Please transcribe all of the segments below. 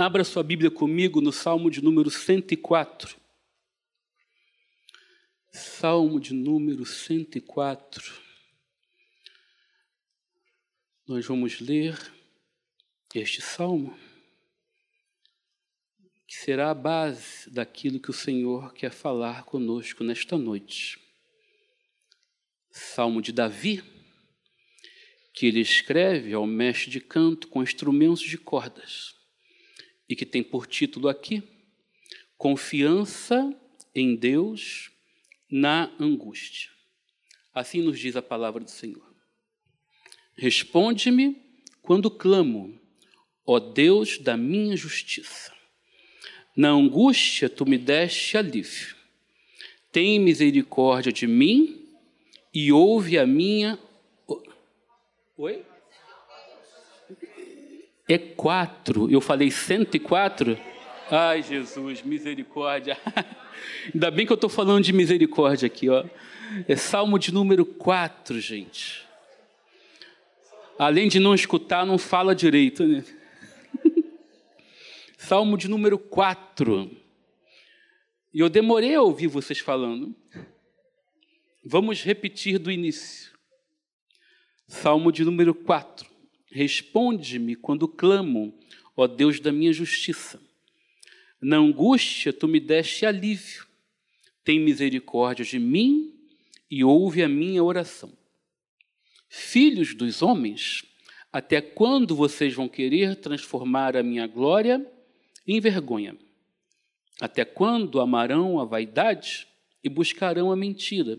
Abra sua Bíblia comigo no Salmo de número 104. Salmo de número 104. Nós vamos ler este salmo, que será a base daquilo que o Senhor quer falar conosco nesta noite. Salmo de Davi, que ele escreve ao mestre de canto com instrumentos de cordas e que tem por título aqui Confiança em Deus na angústia. Assim nos diz a palavra do Senhor. Responde-me quando clamo, ó Deus da minha justiça. Na angústia tu me deste alívio. Tem misericórdia de mim e ouve a minha. Oi? É quatro. Eu falei 104? Ai, Jesus, misericórdia. Ainda bem que eu estou falando de misericórdia aqui, ó. É Salmo de número 4, gente. Além de não escutar, não fala direito, né? Salmo de número 4. E eu demorei a ouvir vocês falando. Vamos repetir do início. Salmo de número 4. Responde-me quando clamo, ó Deus da minha justiça. Na angústia tu me deste alívio. Tem misericórdia de mim e ouve a minha oração. Filhos dos homens, até quando vocês vão querer transformar a minha glória em vergonha? Até quando amarão a vaidade e buscarão a mentira?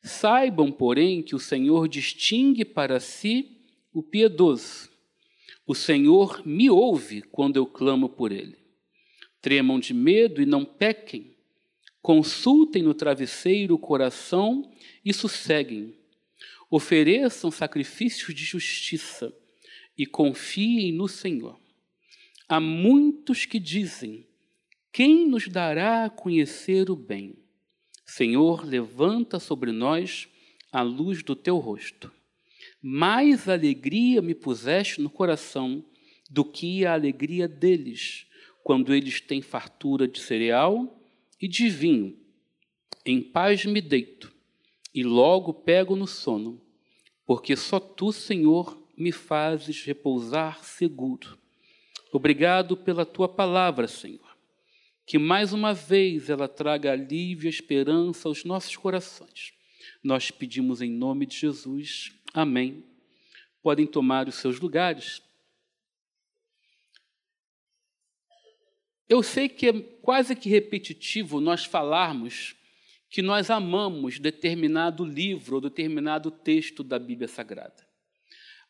Saibam, porém, que o Senhor distingue para si o piedoso. O Senhor me ouve quando eu clamo por ele. Tremam de medo e não pequem. Consultem no travesseiro o coração e sosseguem. Ofereçam sacrifícios de justiça e confiem no Senhor. Há muitos que dizem: Quem nos dará a conhecer o bem? Senhor, levanta sobre nós a luz do teu rosto mais alegria me puseste no coração do que a alegria deles, quando eles têm fartura de cereal e de vinho. Em paz me deito e logo pego no sono, porque só tu, Senhor, me fazes repousar seguro. Obrigado pela tua palavra, Senhor. Que mais uma vez ela traga alívio e esperança aos nossos corações. Nós pedimos em nome de Jesus. Amém. Podem tomar os seus lugares. Eu sei que é quase que repetitivo nós falarmos que nós amamos determinado livro ou determinado texto da Bíblia Sagrada.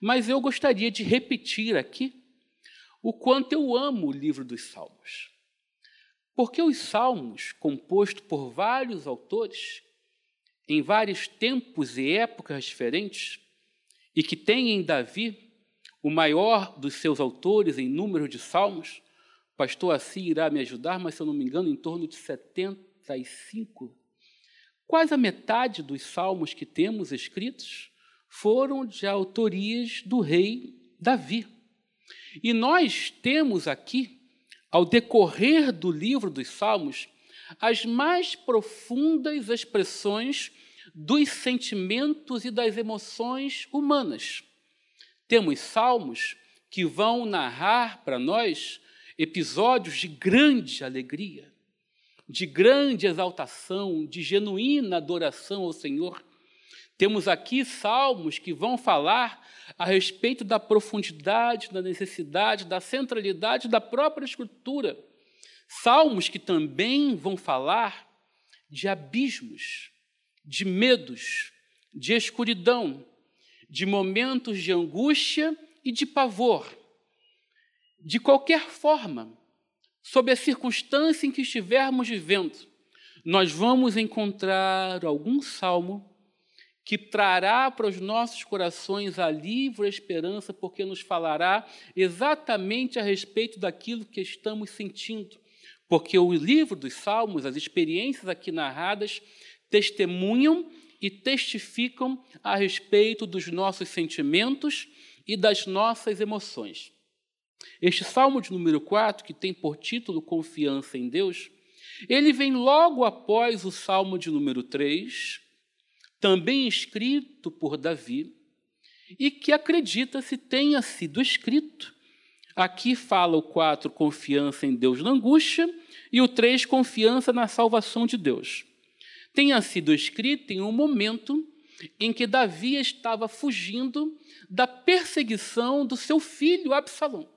Mas eu gostaria de repetir aqui o quanto eu amo o livro dos Salmos. Porque os Salmos, composto por vários autores, em vários tempos e épocas diferentes, e que tem em Davi, o maior dos seus autores em número de salmos, pastor Assi irá me ajudar, mas se eu não me engano, em torno de 75. Quase a metade dos salmos que temos escritos foram de autorias do rei Davi. E nós temos aqui, ao decorrer do livro dos Salmos, as mais profundas expressões dos sentimentos e das emoções humanas. Temos salmos que vão narrar para nós episódios de grande alegria, de grande exaltação, de genuína adoração ao Senhor. Temos aqui salmos que vão falar a respeito da profundidade, da necessidade, da centralidade da própria Escritura. Salmos que também vão falar de abismos, de medos, de escuridão, de momentos de angústia e de pavor. De qualquer forma, sob a circunstância em que estivermos vivendo, nós vamos encontrar algum salmo que trará para os nossos corações alívio e esperança, porque nos falará exatamente a respeito daquilo que estamos sentindo. Porque o livro dos Salmos, as experiências aqui narradas, testemunham e testificam a respeito dos nossos sentimentos e das nossas emoções. Este salmo de número 4, que tem por título Confiança em Deus, ele vem logo após o salmo de número 3, também escrito por Davi, e que acredita-se tenha sido escrito. Aqui fala o 4, confiança em Deus na angústia, e o 3, confiança na salvação de Deus. Tenha sido escrito em um momento em que Davi estava fugindo da perseguição do seu filho Absalão.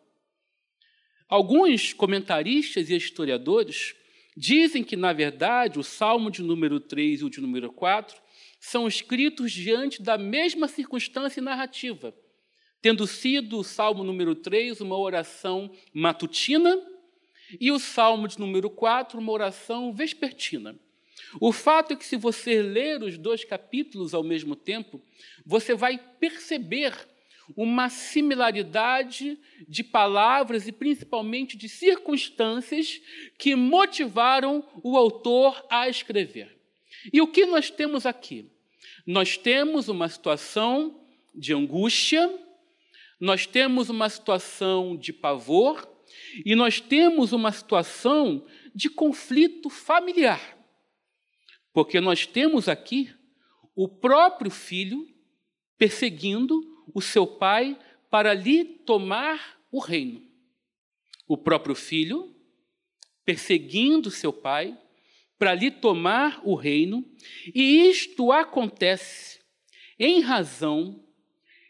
Alguns comentaristas e historiadores dizem que, na verdade, o Salmo de número 3 e o de número 4 são escritos diante da mesma circunstância narrativa, tendo sido o Salmo número 3 uma oração matutina e o Salmo de número 4 uma oração vespertina. O fato é que, se você ler os dois capítulos ao mesmo tempo, você vai perceber uma similaridade de palavras e principalmente de circunstâncias que motivaram o autor a escrever. E o que nós temos aqui? Nós temos uma situação de angústia, nós temos uma situação de pavor e nós temos uma situação de conflito familiar. Porque nós temos aqui o próprio filho perseguindo o seu pai para lhe tomar o reino. O próprio filho, perseguindo seu pai, para lhe tomar o reino, e isto acontece em razão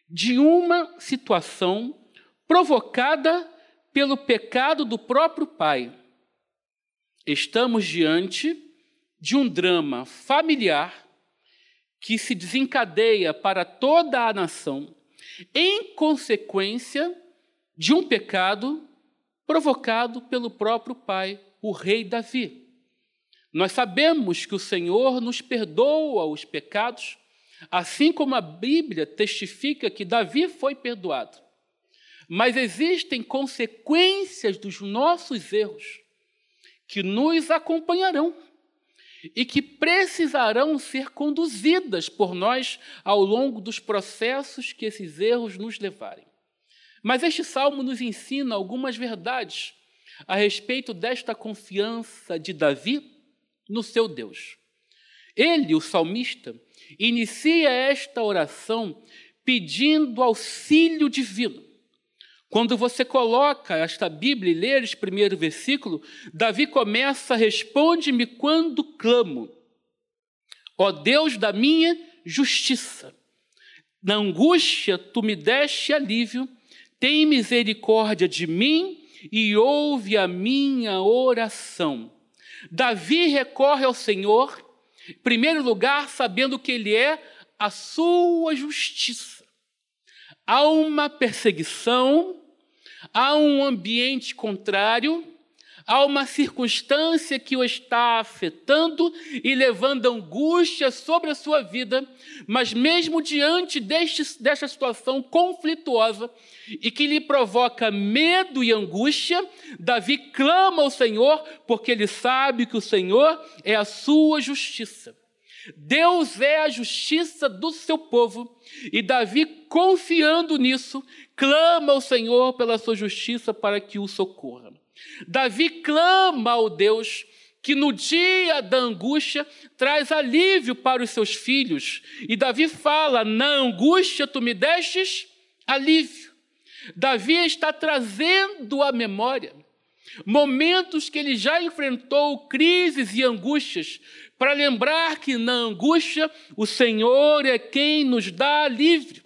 de uma situação provocada pelo pecado do próprio pai. Estamos diante de um drama familiar que se desencadeia para toda a nação em consequência de um pecado provocado pelo próprio pai, o rei Davi. Nós sabemos que o Senhor nos perdoa os pecados, assim como a Bíblia testifica que Davi foi perdoado. Mas existem consequências dos nossos erros que nos acompanharão e que precisarão ser conduzidas por nós ao longo dos processos que esses erros nos levarem. Mas este salmo nos ensina algumas verdades a respeito desta confiança de Davi no seu Deus. Ele, o salmista, inicia esta oração pedindo auxílio divino. Quando você coloca esta Bíblia e lê esse primeiro versículo, Davi começa: Responde-me quando clamo, ó Deus da minha justiça. Na angústia tu me deste alívio, tem misericórdia de mim e ouve a minha oração. Davi recorre ao Senhor, em primeiro lugar, sabendo que Ele é a sua justiça. Há uma perseguição há um ambiente contrário, há uma circunstância que o está afetando e levando angústia sobre a sua vida, mas mesmo diante deste, desta situação conflituosa e que lhe provoca medo e angústia, Davi clama ao Senhor, porque ele sabe que o Senhor é a sua justiça. Deus é a justiça do seu povo, e Davi, confiando nisso, clama ao Senhor pela sua justiça para que o socorra. Davi clama ao Deus que no dia da angústia traz alívio para os seus filhos. E Davi fala: Na angústia tu me destes alívio. Davi está trazendo à memória momentos que ele já enfrentou crises e angústias, para lembrar que na angústia o Senhor é quem nos dá alívio.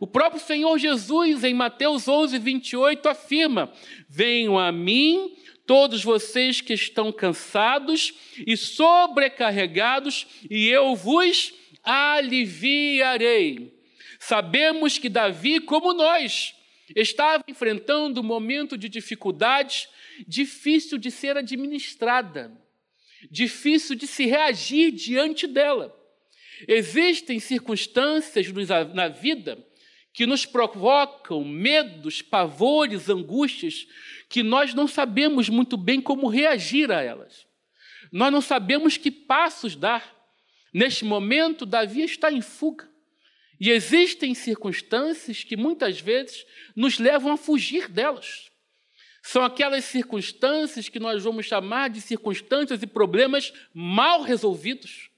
O próprio Senhor Jesus, em Mateus 11, 28, afirma: Venham a mim todos vocês que estão cansados e sobrecarregados, e eu vos aliviarei. Sabemos que Davi, como nós, estava enfrentando um momento de dificuldade difícil de ser administrada difícil de se reagir diante dela. Existem circunstâncias na vida que nos provocam medos, pavores, angústias, que nós não sabemos muito bem como reagir a elas. Nós não sabemos que passos dar. Neste momento, Davi está em fuga. E existem circunstâncias que muitas vezes nos levam a fugir delas. São aquelas circunstâncias que nós vamos chamar de circunstâncias e problemas mal resolvidos.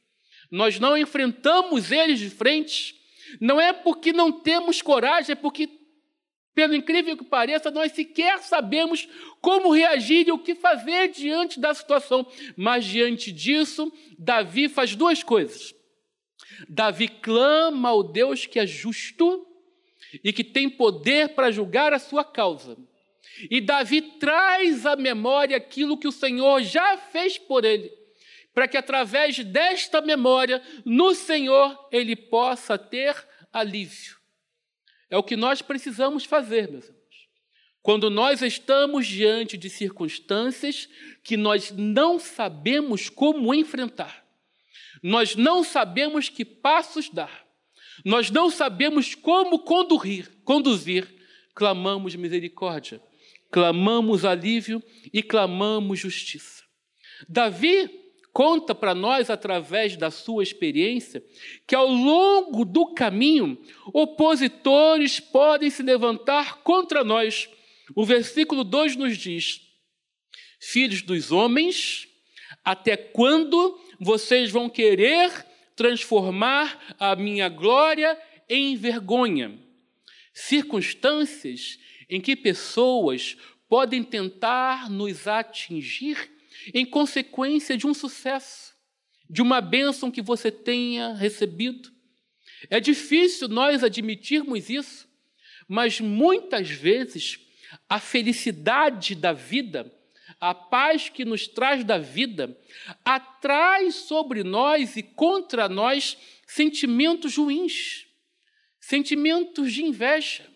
Nós não enfrentamos eles de frente. Não é porque não temos coragem, é porque, pelo incrível que pareça, nós sequer sabemos como reagir e o que fazer diante da situação. Mas diante disso, Davi faz duas coisas. Davi clama ao Deus que é justo e que tem poder para julgar a sua causa. E Davi traz à memória aquilo que o Senhor já fez por ele, para que através desta memória, no Senhor, ele possa ter alívio. É o que nós precisamos fazer, meus irmãos. Quando nós estamos diante de circunstâncias que nós não sabemos como enfrentar, nós não sabemos que passos dar, nós não sabemos como conduzir, conduzir, clamamos misericórdia, clamamos alívio e clamamos justiça. Davi conta para nós, através da sua experiência, que ao longo do caminho, opositores podem se levantar contra nós. O versículo 2 nos diz: Filhos dos homens, até quando vocês vão querer transformar a minha glória em vergonha. Circunstâncias em que pessoas podem tentar nos atingir em consequência de um sucesso, de uma bênção que você tenha recebido. É difícil nós admitirmos isso, mas muitas vezes a felicidade da vida a paz que nos traz da vida, atrai sobre nós e contra nós sentimentos ruins, sentimentos de inveja,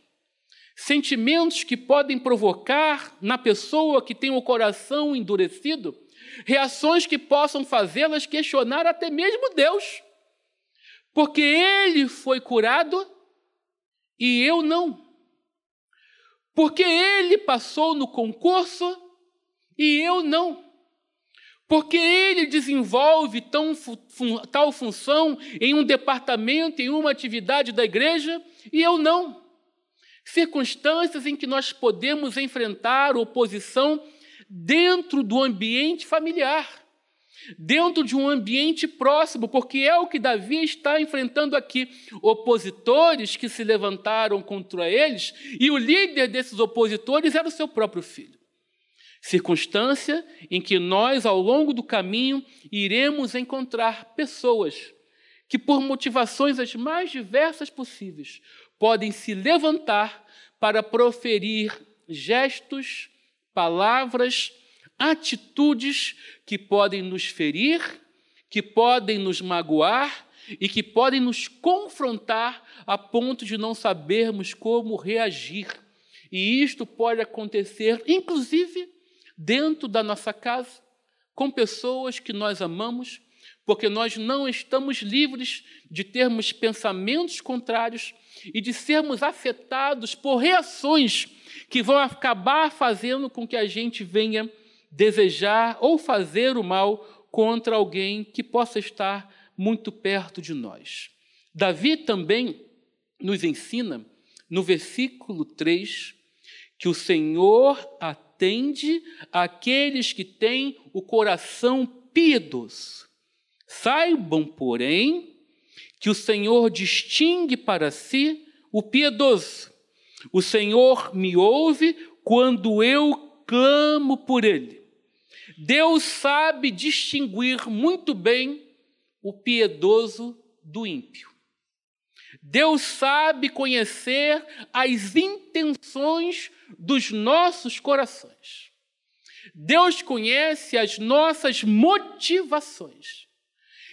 sentimentos que podem provocar na pessoa que tem o coração endurecido reações que possam fazê-las questionar até mesmo Deus, porque ele foi curado e eu não. Porque ele passou no concurso e eu não. Porque ele desenvolve tão, tal função em um departamento, em uma atividade da igreja, e eu não. Circunstâncias em que nós podemos enfrentar oposição dentro do ambiente familiar, dentro de um ambiente próximo, porque é o que Davi está enfrentando aqui. Opositores que se levantaram contra eles, e o líder desses opositores era o seu próprio filho circunstância em que nós, ao longo do caminho, iremos encontrar pessoas que, por motivações as mais diversas possíveis, podem se levantar para proferir gestos, palavras, atitudes que podem nos ferir, que podem nos magoar e que podem nos confrontar a ponto de não sabermos como reagir. E isto pode acontecer, inclusive, dentro da nossa casa, com pessoas que nós amamos, porque nós não estamos livres de termos pensamentos contrários e de sermos afetados por reações que vão acabar fazendo com que a gente venha desejar ou fazer o mal contra alguém que possa estar muito perto de nós. Davi também nos ensina, no versículo 3, que o Senhor atende aqueles que têm o coração piedoso. Saibam, porém, que o Senhor distingue para si o piedoso. O Senhor me ouve quando eu clamo por ele. Deus sabe distinguir muito bem o piedoso do ímpio. Deus sabe conhecer as intenções dos nossos corações. Deus conhece as nossas motivações.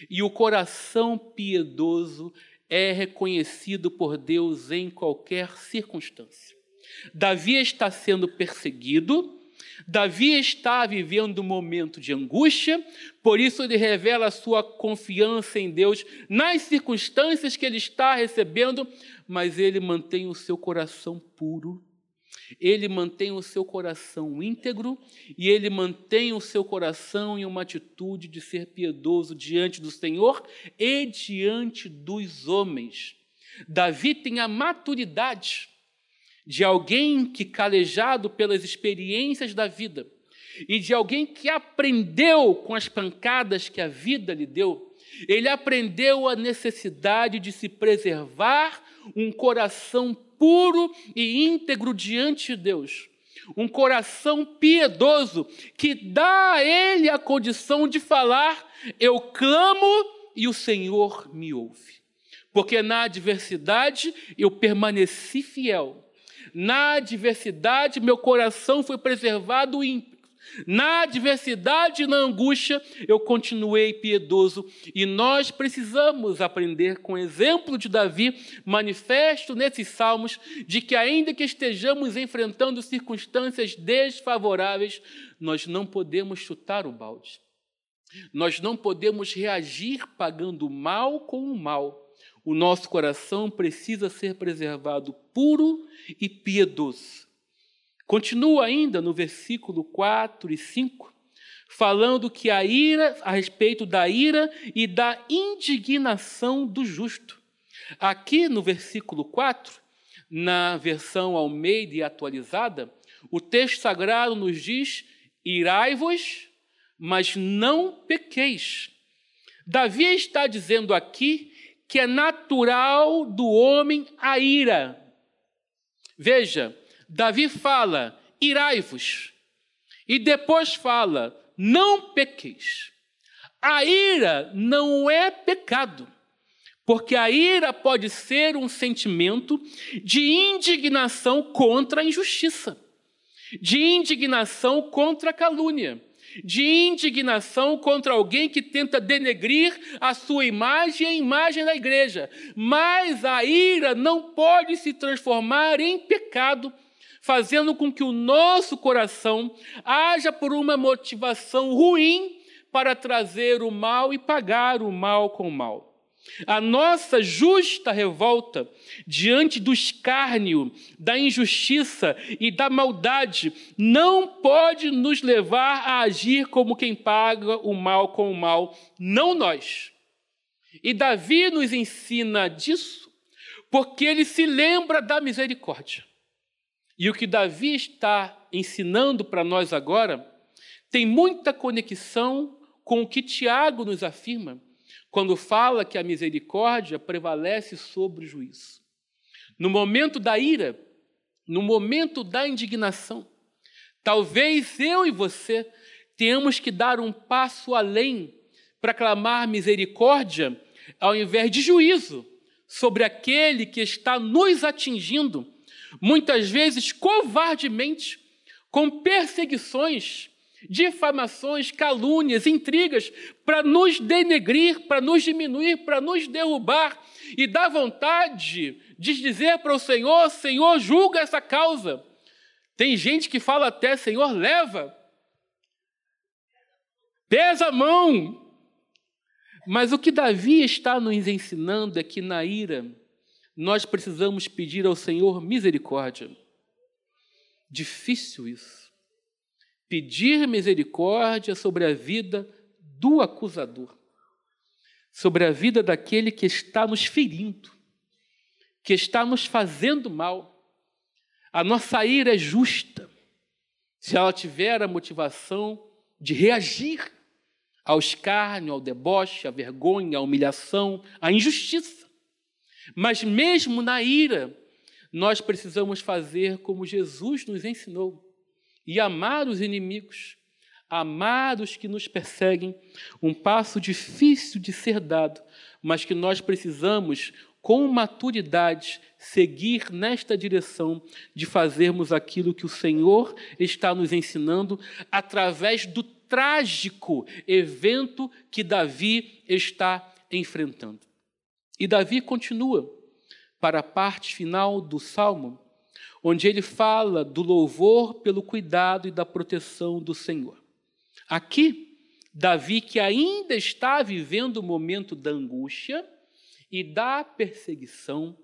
E o coração piedoso é reconhecido por Deus em qualquer circunstância. Davi está sendo perseguido, Davi está vivendo um momento de angústia, por isso ele revela a sua confiança em Deus nas circunstâncias que ele está recebendo, mas ele mantém o seu coração puro ele mantém o seu coração íntegro e ele mantém o seu coração em uma atitude de ser piedoso diante do Senhor e diante dos homens. Davi tem a maturidade de alguém que, calejado pelas experiências da vida, e de alguém que aprendeu com as pancadas que a vida lhe deu, ele aprendeu a necessidade de se preservar um coração puro e íntegro diante de Deus. Um coração piedoso que dá a ele a condição de falar: Eu clamo e o Senhor me ouve. Porque na adversidade eu permaneci fiel. Na adversidade meu coração foi preservado ímpio. Na adversidade e na angústia, eu continuei piedoso. E nós precisamos aprender com o exemplo de Davi, manifesto nesses salmos, de que, ainda que estejamos enfrentando circunstâncias desfavoráveis, nós não podemos chutar o balde. Nós não podemos reagir pagando mal com o mal. O nosso coração precisa ser preservado puro e piedoso. Continua ainda no versículo 4 e 5, falando que a ira, a respeito da ira e da indignação do justo. Aqui no versículo 4, na versão Almeida e atualizada, o texto sagrado nos diz: irai-vos, mas não pequeis. Davi está dizendo aqui que é natural do homem a ira. Veja, Davi fala: irai-vos. E depois fala: não pequeis. A ira não é pecado, porque a ira pode ser um sentimento de indignação contra a injustiça, de indignação contra a calúnia, de indignação contra alguém que tenta denegrir a sua imagem e a imagem da igreja. Mas a ira não pode se transformar em pecado fazendo com que o nosso coração haja por uma motivação ruim para trazer o mal e pagar o mal com o mal. A nossa justa revolta diante do escárnio, da injustiça e da maldade não pode nos levar a agir como quem paga o mal com o mal, não nós. E Davi nos ensina disso porque ele se lembra da misericórdia. E o que Davi está ensinando para nós agora tem muita conexão com o que Tiago nos afirma quando fala que a misericórdia prevalece sobre o juízo. No momento da ira, no momento da indignação, talvez eu e você tenhamos que dar um passo além para clamar misericórdia ao invés de juízo sobre aquele que está nos atingindo muitas vezes covardemente, com perseguições, difamações, calúnias, intrigas, para nos denegrir, para nos diminuir, para nos derrubar, e dá vontade de dizer para o Senhor: Senhor, julga essa causa. Tem gente que fala até: Senhor, leva, pesa a mão. Mas o que Davi está nos ensinando é que na ira, nós precisamos pedir ao Senhor misericórdia. Difícil isso. Pedir misericórdia sobre a vida do acusador, sobre a vida daquele que está nos ferindo, que está nos fazendo mal. A nossa ira é justa, se ela tiver a motivação de reagir ao escárnio, ao deboche, à vergonha, à humilhação, à injustiça. Mas mesmo na ira, nós precisamos fazer como Jesus nos ensinou e amar os inimigos, amar os que nos perseguem, um passo difícil de ser dado, mas que nós precisamos, com maturidade, seguir nesta direção de fazermos aquilo que o Senhor está nos ensinando através do trágico evento que Davi está enfrentando. E Davi continua para a parte final do salmo, onde ele fala do louvor pelo cuidado e da proteção do Senhor. Aqui, Davi, que ainda está vivendo o momento da angústia e da perseguição,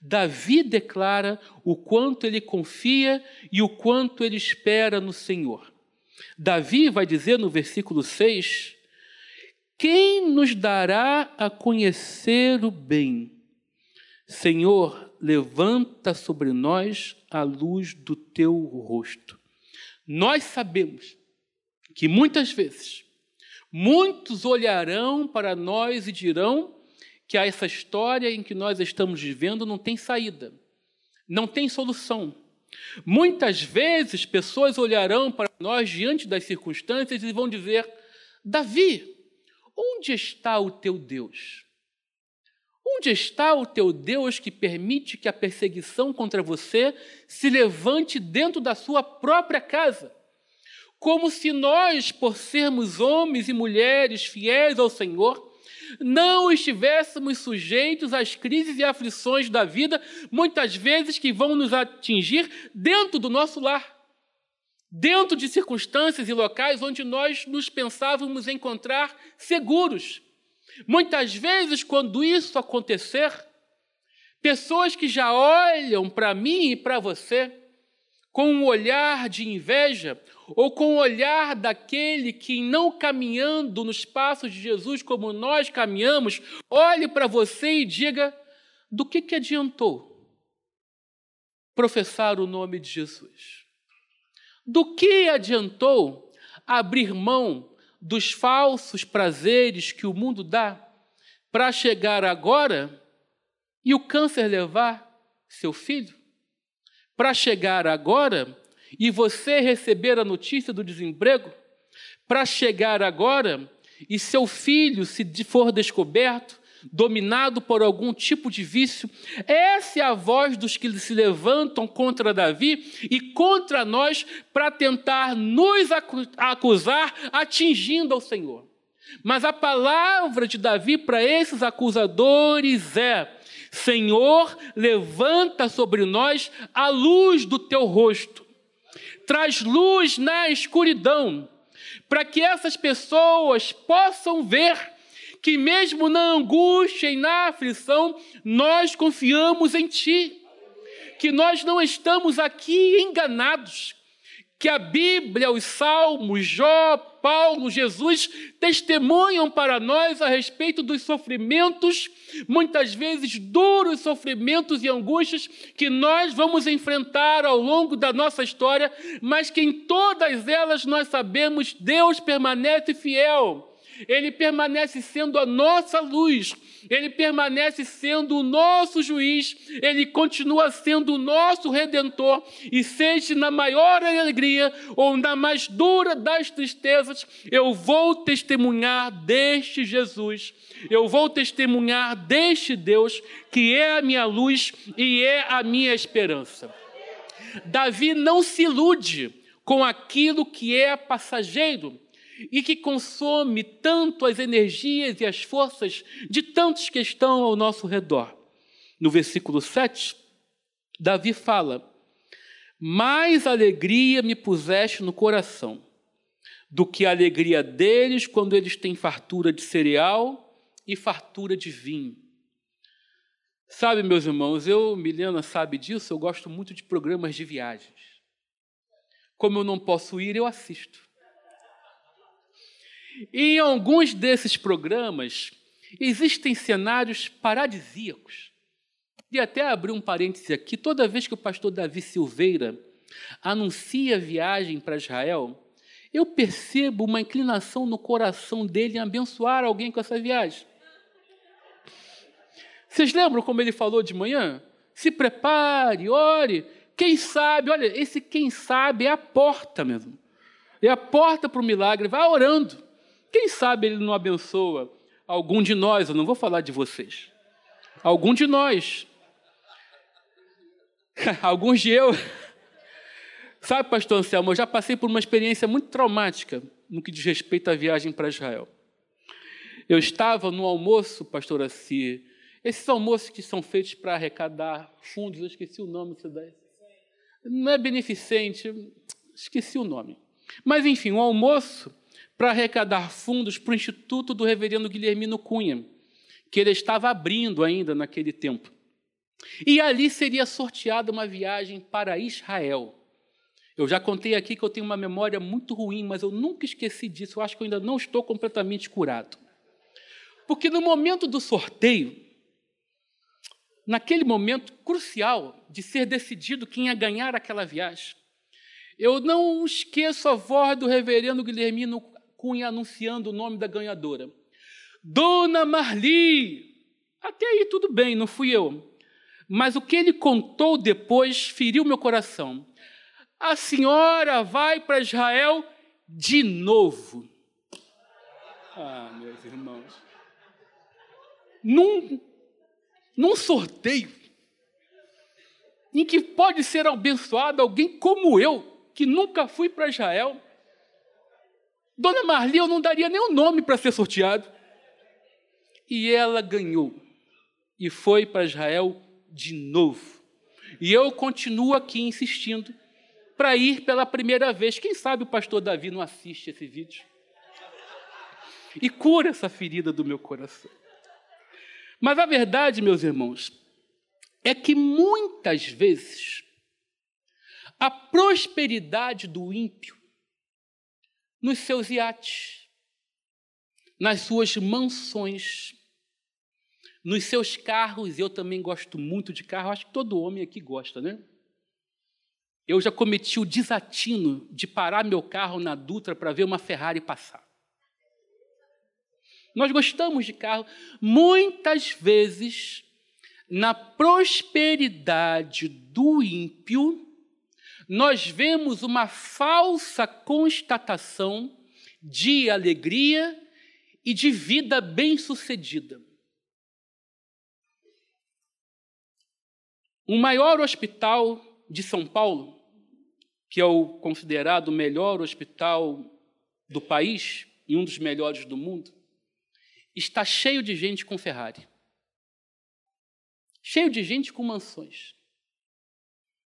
Davi declara o quanto ele confia e o quanto ele espera no Senhor. Davi vai dizer no versículo 6 quem nos dará a conhecer o bem? Senhor, levanta sobre nós à luz do teu rosto. Nós sabemos que muitas vezes muitos olharão para nós e dirão que essa história em que nós estamos vivendo não tem saída, não tem solução. Muitas vezes pessoas olharão para nós diante das circunstâncias e vão dizer: Davi, onde está o teu Deus? Onde está o teu Deus que permite que a perseguição contra você se levante dentro da sua própria casa? Como se nós, por sermos homens e mulheres fiéis ao Senhor, não estivéssemos sujeitos às crises e aflições da vida, muitas vezes que vão nos atingir dentro do nosso lar, dentro de circunstâncias e locais onde nós nos pensávamos encontrar seguros. Muitas vezes, quando isso acontecer, pessoas que já olham para mim e para você com um olhar de inveja ou com o olhar daquele que, não caminhando nos passos de Jesus como nós caminhamos, olhe para você e diga: do que, que adiantou professar o nome de Jesus? Do que adiantou abrir mão dos falsos prazeres que o mundo dá para chegar agora e o câncer levar seu filho? Para chegar agora e você receber a notícia do desemprego? Para chegar agora e seu filho, se for descoberto, dominado por algum tipo de vício. Essa é a voz dos que se levantam contra Davi e contra nós para tentar nos acusar, atingindo ao Senhor. Mas a palavra de Davi para esses acusadores é: Senhor, levanta sobre nós a luz do teu rosto, traz luz na escuridão, para que essas pessoas possam ver que, mesmo na angústia e na aflição, nós confiamos em Ti, que nós não estamos aqui enganados, que a Bíblia, os Salmos, Jó, Paulo, Jesus testemunham para nós a respeito dos sofrimentos, muitas vezes duros sofrimentos e angústias que nós vamos enfrentar ao longo da nossa história, mas que em todas elas nós sabemos Deus permanece fiel ele permanece sendo a nossa luz, ele permanece sendo o nosso juiz, ele continua sendo o nosso redentor, e seja na maior alegria ou na mais dura das tristezas, eu vou testemunhar deste Jesus, eu vou testemunhar deste Deus que é a minha luz e é a minha esperança. Davi não se ilude com aquilo que é passageiro e que consome tanto as energias e as forças de tantos que estão ao nosso redor. No versículo 7, Davi fala: Mais alegria me puseste no coração do que a alegria deles quando eles têm fartura de cereal e fartura de vinho. Sabe, meus irmãos, eu, Milena sabe disso, eu gosto muito de programas de viagens. Como eu não posso ir, eu assisto. E em alguns desses programas existem cenários paradisíacos. E até abrir um parêntese aqui, toda vez que o pastor Davi Silveira anuncia viagem para Israel, eu percebo uma inclinação no coração dele em abençoar alguém com essa viagem. Vocês lembram como ele falou de manhã? Se prepare, ore. Quem sabe, olha, esse quem sabe é a porta mesmo. É a porta para o milagre. Vai orando. Quem sabe ele não abençoa algum de nós, eu não vou falar de vocês. Algum de nós. Alguns de eu. Sabe, pastor Anselmo, eu já passei por uma experiência muito traumática no que diz respeito à viagem para Israel. Eu estava no almoço, pastor Assi, esses almoços que são feitos para arrecadar fundos, eu esqueci o nome. Não é beneficente, esqueci o nome. Mas, enfim, um almoço para arrecadar fundos para o Instituto do Reverendo Guilhermino Cunha, que ele estava abrindo ainda naquele tempo. E ali seria sorteada uma viagem para Israel. Eu já contei aqui que eu tenho uma memória muito ruim, mas eu nunca esqueci disso. Eu acho que eu ainda não estou completamente curado. Porque no momento do sorteio, naquele momento crucial de ser decidido quem ia ganhar aquela viagem, eu não esqueço a voz do reverendo Guilhermino Cunha anunciando o nome da ganhadora. Dona Marli! Até aí tudo bem, não fui eu. Mas o que ele contou depois feriu meu coração. A senhora vai para Israel de novo. Ah, meus irmãos. Num, num sorteio em que pode ser abençoado alguém como eu, que nunca fui para Israel. Dona Marli, eu não daria nem o nome para ser sorteado. E ela ganhou e foi para Israel de novo. E eu continuo aqui insistindo para ir pela primeira vez. Quem sabe o pastor Davi não assiste esse vídeo? E cura essa ferida do meu coração. Mas a verdade, meus irmãos, é que muitas vezes a prosperidade do ímpio nos seus iates, nas suas mansões, nos seus carros, eu também gosto muito de carro, acho que todo homem aqui gosta, né? Eu já cometi o desatino de parar meu carro na Dutra para ver uma Ferrari passar. Nós gostamos de carro. Muitas vezes, na prosperidade do ímpio, nós vemos uma falsa constatação de alegria e de vida bem-sucedida. O maior hospital de São Paulo, que é o considerado o melhor hospital do país e um dos melhores do mundo, está cheio de gente com Ferrari. Cheio de gente com mansões.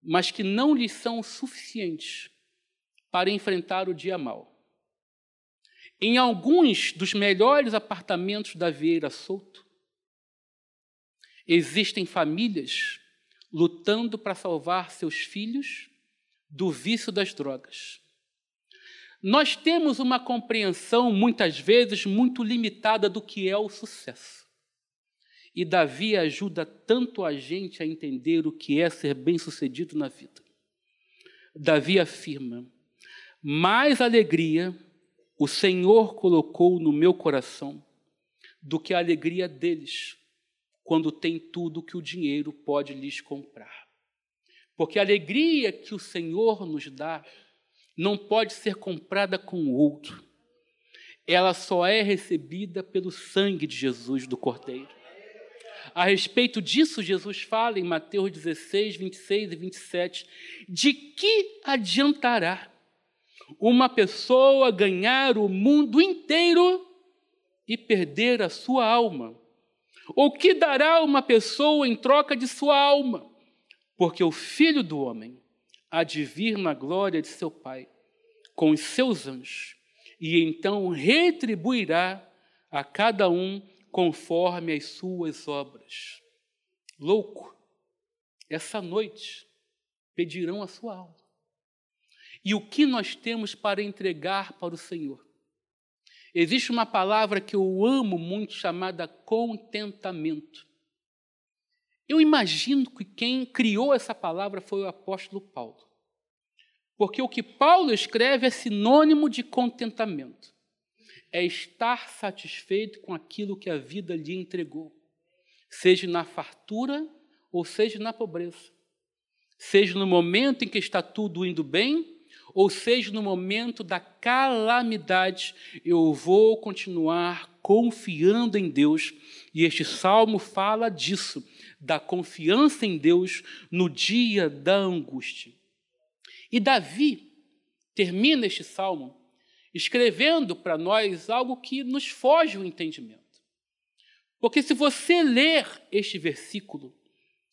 Mas que não lhes são suficientes para enfrentar o dia mal. Em alguns dos melhores apartamentos da Vieira Solto, existem famílias lutando para salvar seus filhos do vício das drogas. Nós temos uma compreensão, muitas vezes, muito limitada do que é o sucesso. E Davi ajuda tanto a gente a entender o que é ser bem-sucedido na vida. Davi afirma: mais alegria o Senhor colocou no meu coração do que a alegria deles, quando tem tudo que o dinheiro pode lhes comprar. Porque a alegria que o Senhor nos dá não pode ser comprada com outro. Ela só é recebida pelo sangue de Jesus do Cordeiro. A respeito disso, Jesus fala em Mateus 16, 26 e 27, de que adiantará uma pessoa ganhar o mundo inteiro e perder a sua alma? Ou que dará uma pessoa em troca de sua alma? Porque o Filho do Homem há de vir na glória de seu Pai com os seus anjos, e então retribuirá a cada um conforme as suas obras. Louco, essa noite pedirão a sua alma. E o que nós temos para entregar para o Senhor? Existe uma palavra que eu amo muito chamada contentamento. Eu imagino que quem criou essa palavra foi o apóstolo Paulo. Porque o que Paulo escreve é sinônimo de contentamento. É estar satisfeito com aquilo que a vida lhe entregou, seja na fartura ou seja na pobreza. Seja no momento em que está tudo indo bem, ou seja no momento da calamidade, eu vou continuar confiando em Deus. E este salmo fala disso, da confiança em Deus no dia da angústia. E Davi termina este salmo escrevendo para nós algo que nos foge o entendimento. Porque se você ler este versículo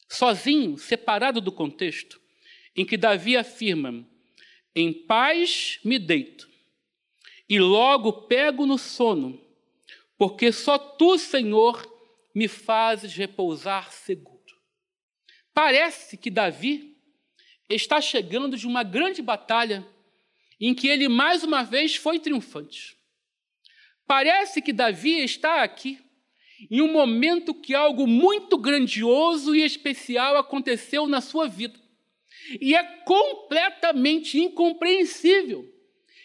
sozinho, separado do contexto, em que Davi afirma: Em paz me deito, e logo pego no sono, porque só tu, Senhor, me fazes repousar seguro. Parece que Davi está chegando de uma grande batalha em que ele mais uma vez foi triunfante. Parece que Davi está aqui em um momento que algo muito grandioso e especial aconteceu na sua vida. E é completamente incompreensível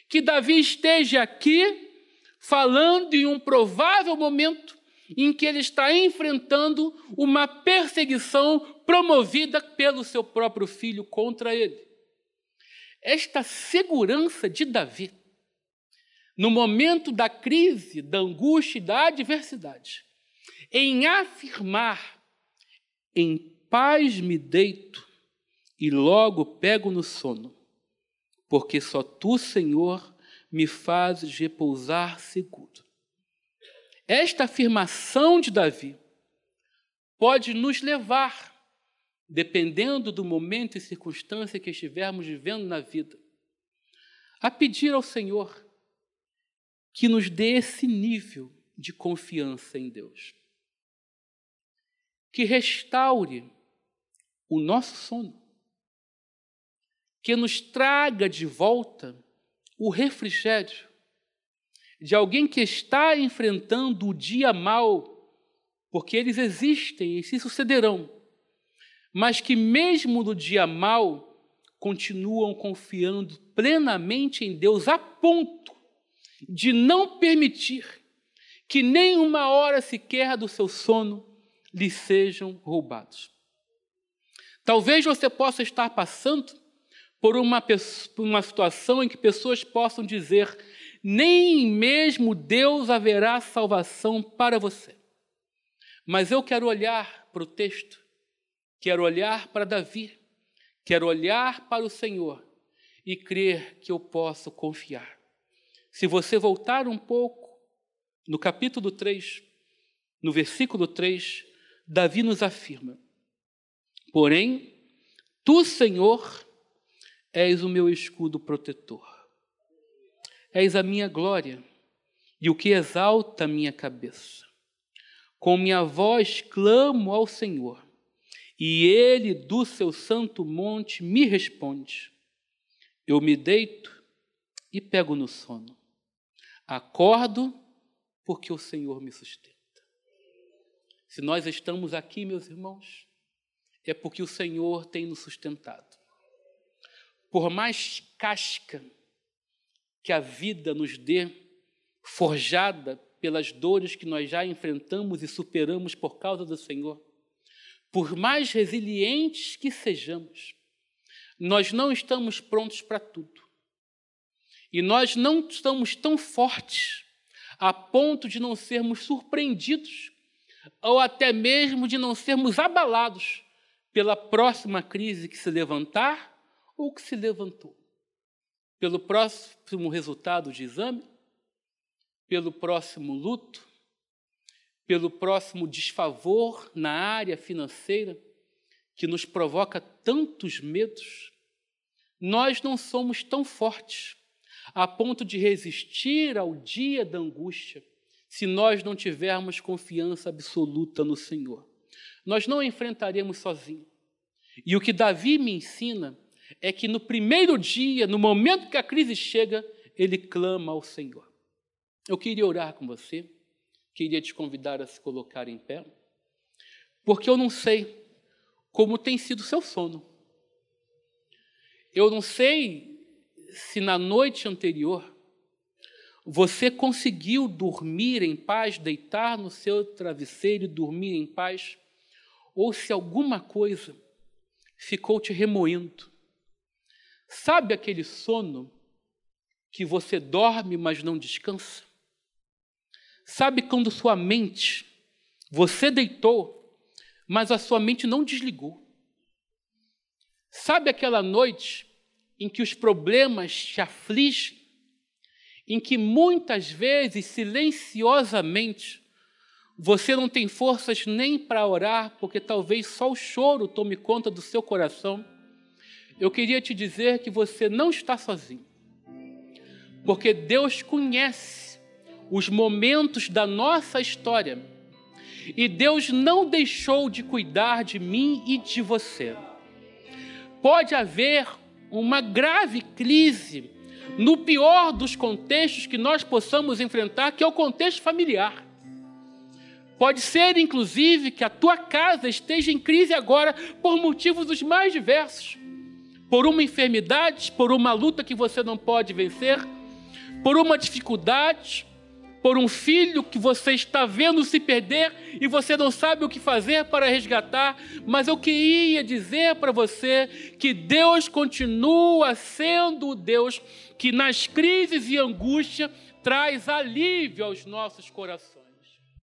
que Davi esteja aqui falando em um provável momento em que ele está enfrentando uma perseguição promovida pelo seu próprio filho contra ele. Esta segurança de Davi, no momento da crise, da angústia e da adversidade, em afirmar: em paz me deito e logo pego no sono, porque só tu, Senhor, me fazes repousar seguro. Esta afirmação de Davi pode nos levar, dependendo do momento e circunstância que estivermos vivendo na vida, a pedir ao Senhor que nos dê esse nível de confiança em Deus. Que restaure o nosso sono que nos traga de volta o refrigério de alguém que está enfrentando o dia mal, porque eles existem e se sucederão, mas que, mesmo no dia mal, continuam confiando plenamente em Deus, a ponto de não permitir que nem uma hora sequer do seu sono lhe sejam roubados. Talvez você possa estar passando por uma, por uma situação em que pessoas possam dizer: nem mesmo Deus haverá salvação para você. Mas eu quero olhar para o texto, quero olhar para Davi, quero olhar para o Senhor e crer que eu posso confiar. Se você voltar um pouco no capítulo 3, no versículo 3, Davi nos afirma: Porém, tu, Senhor, És o meu escudo protetor. És a minha glória e o que exalta a minha cabeça. Com minha voz clamo ao Senhor, e ele do seu santo monte me responde. Eu me deito e pego no sono. Acordo porque o Senhor me sustenta. Se nós estamos aqui, meus irmãos, é porque o Senhor tem nos sustentado por mais casca que a vida nos dê, forjada pelas dores que nós já enfrentamos e superamos por causa do Senhor, por mais resilientes que sejamos, nós não estamos prontos para tudo. E nós não estamos tão fortes a ponto de não sermos surpreendidos ou até mesmo de não sermos abalados pela próxima crise que se levantar ou que se levantou? Pelo próximo resultado de exame? Pelo próximo luto? Pelo próximo desfavor na área financeira que nos provoca tantos medos? Nós não somos tão fortes a ponto de resistir ao dia da angústia se nós não tivermos confiança absoluta no Senhor. Nós não enfrentaremos sozinhos. E o que Davi me ensina é que no primeiro dia, no momento que a crise chega, ele clama ao Senhor. Eu queria orar com você, queria te convidar a se colocar em pé, porque eu não sei como tem sido o seu sono. Eu não sei se na noite anterior você conseguiu dormir em paz, deitar no seu travesseiro e dormir em paz, ou se alguma coisa ficou te remoendo Sabe aquele sono que você dorme, mas não descansa? Sabe quando sua mente, você deitou, mas a sua mente não desligou? Sabe aquela noite em que os problemas te afligem, em que muitas vezes, silenciosamente, você não tem forças nem para orar, porque talvez só o choro tome conta do seu coração? eu queria te dizer que você não está sozinho. Porque Deus conhece os momentos da nossa história. E Deus não deixou de cuidar de mim e de você. Pode haver uma grave crise no pior dos contextos que nós possamos enfrentar, que é o contexto familiar. Pode ser, inclusive, que a tua casa esteja em crise agora por motivos os mais diversos. Por uma enfermidade, por uma luta que você não pode vencer, por uma dificuldade, por um filho que você está vendo se perder e você não sabe o que fazer para resgatar, mas eu queria dizer para você que Deus continua sendo o Deus que nas crises e angústia traz alívio aos nossos corações.